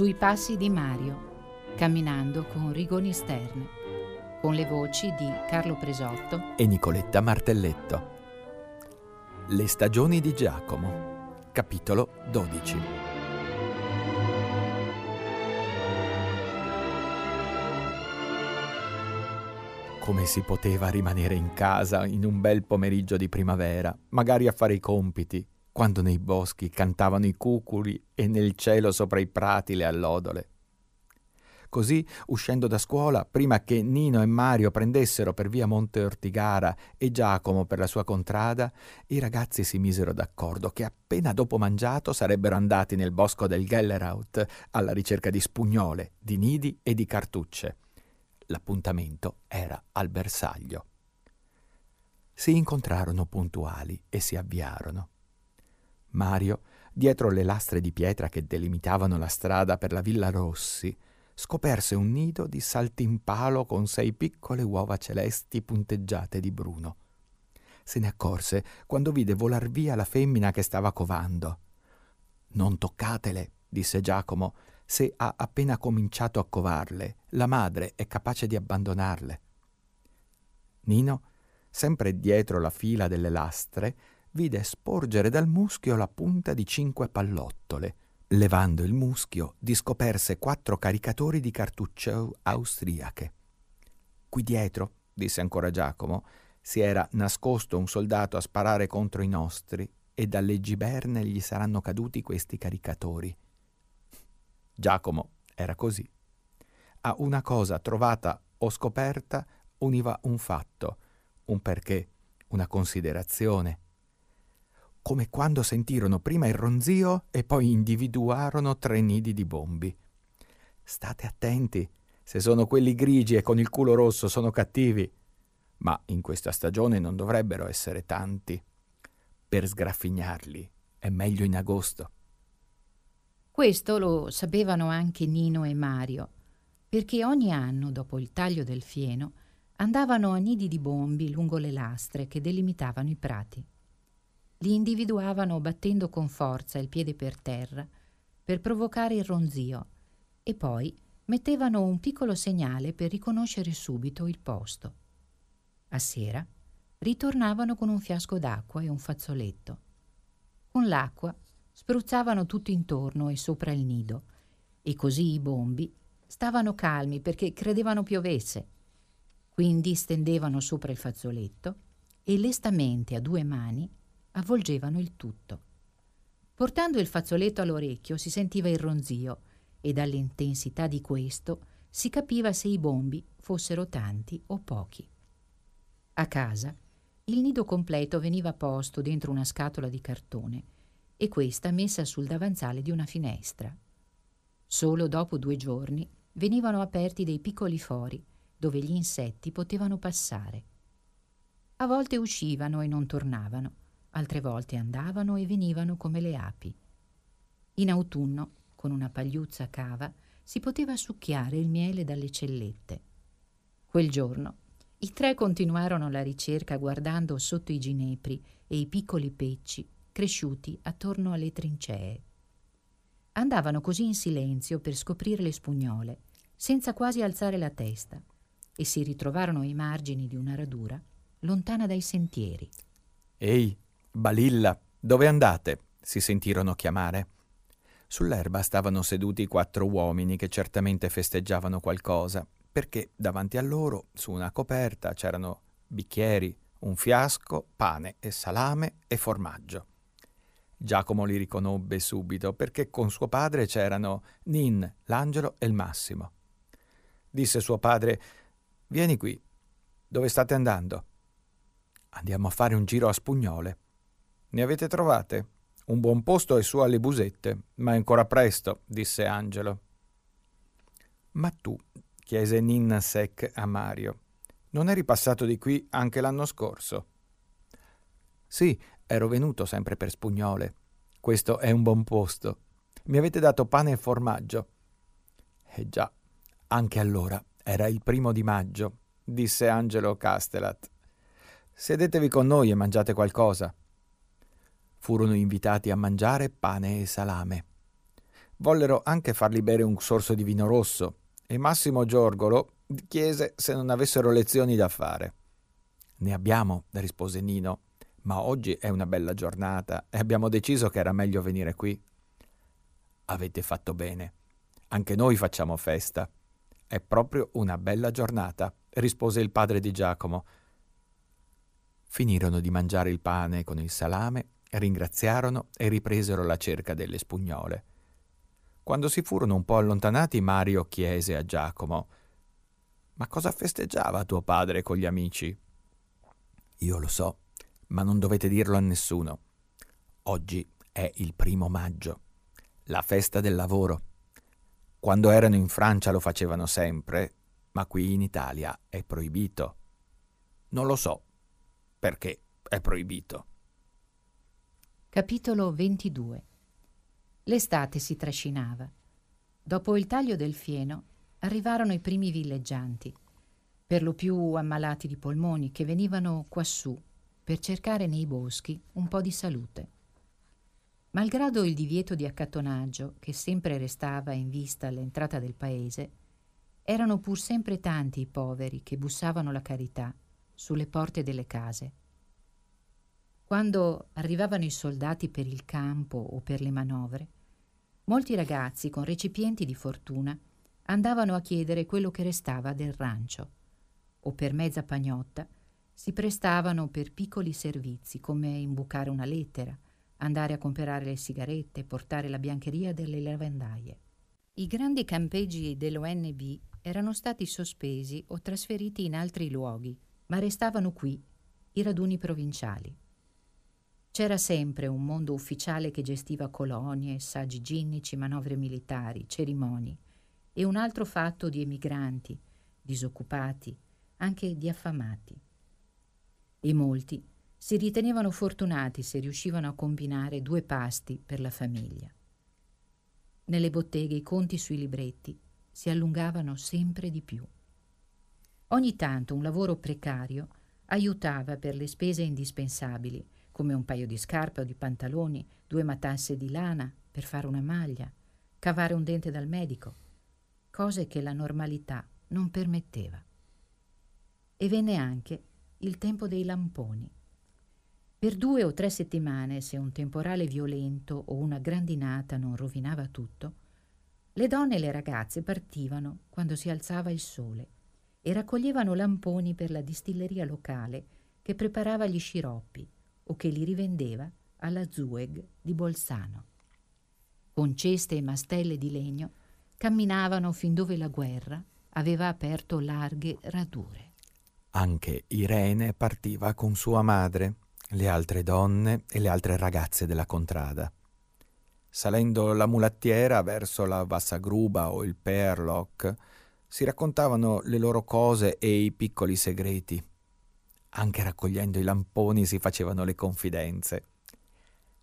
Sui passi di Mario, camminando con Rigoni Stern, con le voci di Carlo Presotto e Nicoletta Martelletto. Le stagioni di Giacomo, capitolo 12. Come si poteva rimanere in casa in un bel pomeriggio di primavera, magari a fare i compiti, quando nei boschi cantavano i cuculi e nel cielo sopra i prati le allodole. Così, uscendo da scuola, prima che Nino e Mario prendessero per via Monte Ortigara e Giacomo per la sua contrada, i ragazzi si misero d'accordo che appena dopo mangiato sarebbero andati nel bosco del Gelleraut alla ricerca di spugnole, di nidi e di cartucce. L'appuntamento era al bersaglio. Si incontrarono puntuali e si avviarono. Mario, dietro le lastre di pietra che delimitavano la strada per la Villa Rossi, scoperse un nido di saltimpalo con sei piccole uova celesti punteggiate di bruno. Se ne accorse quando vide volar via la femmina che stava covando. Non toccatele, disse Giacomo, se ha appena cominciato a covarle, la madre è capace di abbandonarle. Nino, sempre dietro la fila delle lastre, vide sporgere dal muschio la punta di cinque pallottole. Levando il muschio, discoperse quattro caricatori di cartucce austriache. Qui dietro, disse ancora Giacomo, si era nascosto un soldato a sparare contro i nostri e dalle giberne gli saranno caduti questi caricatori. Giacomo era così. A una cosa trovata o scoperta univa un fatto, un perché, una considerazione, come quando sentirono prima il ronzio e poi individuarono tre nidi di bombi. State attenti, se sono quelli grigi e con il culo rosso sono cattivi, ma in questa stagione non dovrebbero essere tanti. Per sgraffignarli è meglio in agosto. Questo lo sapevano anche Nino e Mario, perché ogni anno, dopo il taglio del fieno, andavano a nidi di bombi lungo le lastre che delimitavano i prati li individuavano battendo con forza il piede per terra per provocare il ronzio e poi mettevano un piccolo segnale per riconoscere subito il posto. A sera ritornavano con un fiasco d'acqua e un fazzoletto. Con l'acqua spruzzavano tutto intorno e sopra il nido e così i bombi stavano calmi perché credevano piovesse. Quindi stendevano sopra il fazzoletto e lestamente a due mani avvolgevano il tutto. Portando il fazzoletto all'orecchio si sentiva il ronzio e dall'intensità di questo si capiva se i bombi fossero tanti o pochi. A casa il nido completo veniva posto dentro una scatola di cartone e questa messa sul davanzale di una finestra. Solo dopo due giorni venivano aperti dei piccoli fori dove gli insetti potevano passare. A volte uscivano e non tornavano, altre volte andavano e venivano come le api. In autunno, con una pagliuzza cava, si poteva succhiare il miele dalle cellette. Quel giorno i tre continuarono la ricerca guardando sotto i ginepri e i piccoli pecci cresciuti attorno alle trincee. Andavano così in silenzio per scoprire le spugnole, senza quasi alzare la testa, e si ritrovarono ai margini di una radura, lontana dai sentieri. Ehi, Balilla, dove andate? si sentirono chiamare. Sull'erba stavano seduti quattro uomini che certamente festeggiavano qualcosa, perché davanti a loro, su una coperta, c'erano bicchieri, un fiasco, pane e salame e formaggio. Giacomo li riconobbe subito perché con suo padre c'erano Nin, l'angelo e il Massimo. Disse suo padre: Vieni qui. Dove state andando? Andiamo a fare un giro a Spugnole. Ne avete trovate? Un buon posto è su alle busette, ma è ancora presto, disse Angelo. Ma tu, chiese Ninna Sec a Mario, non eri passato di qui anche l'anno scorso? Sì, ero venuto sempre per Spugnole. Questo è un buon posto. Mi avete dato pane e formaggio. Eh già, anche allora era il primo di maggio, disse Angelo Castellat. Sedetevi con noi e mangiate qualcosa. Furono invitati a mangiare pane e salame. Vollero anche fargli bere un sorso di vino rosso e Massimo Giorgolo chiese se non avessero lezioni da fare. Ne abbiamo, rispose Nino, ma oggi è una bella giornata e abbiamo deciso che era meglio venire qui. Avete fatto bene. Anche noi facciamo festa. È proprio una bella giornata, rispose il padre di Giacomo. Finirono di mangiare il pane con il salame, ringraziarono e ripresero la cerca delle spugnole. Quando si furono un po' allontanati, Mario chiese a Giacomo Ma cosa festeggiava tuo padre con gli amici? Io lo so, ma non dovete dirlo a nessuno. Oggi è il primo maggio, la festa del lavoro. Quando erano in Francia lo facevano sempre, ma qui in Italia è proibito. Non lo so perché è proibito. Capitolo 22 L'estate si trascinava. Dopo il taglio del fieno arrivarono i primi villeggianti, per lo più ammalati di polmoni, che venivano quassù per cercare nei boschi un po' di salute. Malgrado il divieto di accattonaggio che sempre restava in vista all'entrata del paese, erano pur sempre tanti i poveri che bussavano la carità sulle porte delle case. Quando arrivavano i soldati per il campo o per le manovre, molti ragazzi con recipienti di fortuna andavano a chiedere quello che restava del rancio, o per mezza pagnotta si prestavano per piccoli servizi come imbucare una lettera, andare a comprare le sigarette, portare la biancheria delle lavandaie. I grandi campeggi dell'ONB erano stati sospesi o trasferiti in altri luoghi, ma restavano qui i raduni provinciali. C'era sempre un mondo ufficiale che gestiva colonie, saggi ginnici, manovre militari, cerimonie e un altro fatto di emigranti, disoccupati, anche di affamati. E molti si ritenevano fortunati se riuscivano a combinare due pasti per la famiglia. Nelle botteghe i conti sui libretti si allungavano sempre di più. Ogni tanto un lavoro precario aiutava per le spese indispensabili come un paio di scarpe o di pantaloni, due matasse di lana per fare una maglia, cavare un dente dal medico, cose che la normalità non permetteva. E venne anche il tempo dei lamponi. Per due o tre settimane, se un temporale violento o una grandinata non rovinava tutto, le donne e le ragazze partivano quando si alzava il sole e raccoglievano lamponi per la distilleria locale che preparava gli sciroppi o che li rivendeva alla Zueg di Bolzano. Con ceste e mastelle di legno camminavano fin dove la guerra aveva aperto larghe radure. Anche Irene partiva con sua madre, le altre donne e le altre ragazze della contrada. Salendo la mulattiera verso la Vassagruba o il Perlock, si raccontavano le loro cose e i piccoli segreti. Anche raccogliendo i lamponi si facevano le confidenze.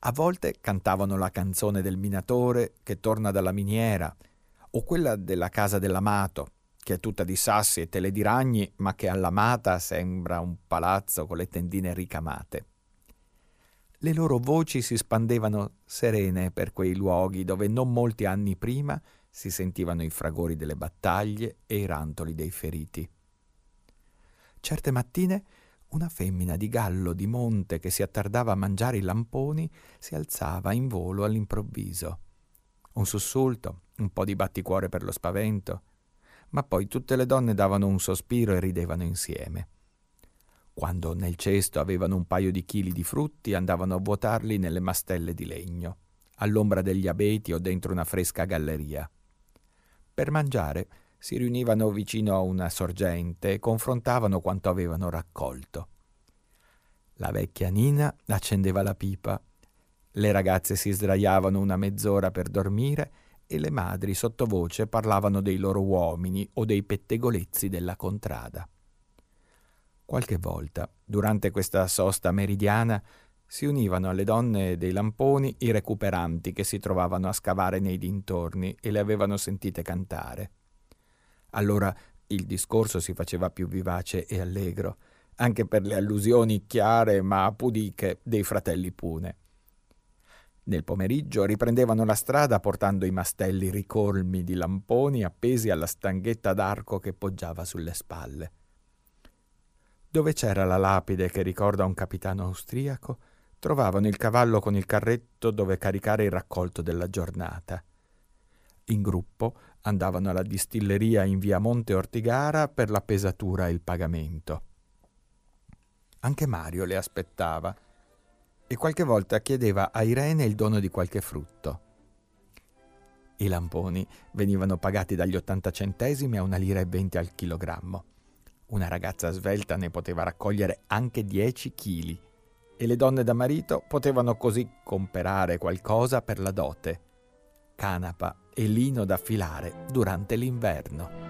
A volte cantavano la canzone del minatore che torna dalla miniera, o quella della casa dell'amato, che è tutta di sassi e tele di ragni, ma che all'amata sembra un palazzo con le tendine ricamate. Le loro voci si spandevano serene per quei luoghi dove non molti anni prima si sentivano i fragori delle battaglie e i rantoli dei feriti. Certe mattine una femmina di gallo di monte che si attardava a mangiare i lamponi si alzava in volo all'improvviso. Un sussulto, un po' di batticuore per lo spavento, ma poi tutte le donne davano un sospiro e ridevano insieme. Quando nel cesto avevano un paio di chili di frutti andavano a vuotarli nelle mastelle di legno, all'ombra degli abeti o dentro una fresca galleria. Per mangiare si riunivano vicino a una sorgente e confrontavano quanto avevano raccolto. La vecchia Nina accendeva la pipa, le ragazze si sdraiavano una mezz'ora per dormire e le madri sottovoce parlavano dei loro uomini o dei pettegolezzi della contrada. Qualche volta, durante questa sosta meridiana, si univano alle donne dei lamponi i recuperanti che si trovavano a scavare nei dintorni e le avevano sentite cantare. Allora il discorso si faceva più vivace e allegro, anche per le allusioni chiare ma pudiche dei fratelli Pune. Nel pomeriggio riprendevano la strada portando i mastelli ricolmi di lamponi appesi alla stanghetta d'arco che poggiava sulle spalle. Dove c'era la lapide che ricorda un capitano austriaco, trovavano il cavallo con il carretto dove caricare il raccolto della giornata. In gruppo andavano alla distilleria in via Monte Ortigara per la pesatura e il pagamento. Anche Mario le aspettava e qualche volta chiedeva a Irene il dono di qualche frutto. I lamponi venivano pagati dagli 80 centesimi a una lira e 20 al chilogrammo. Una ragazza svelta ne poteva raccogliere anche 10 chili e le donne da marito potevano così comperare qualcosa per la dote, canapa e lino da filare durante l'inverno.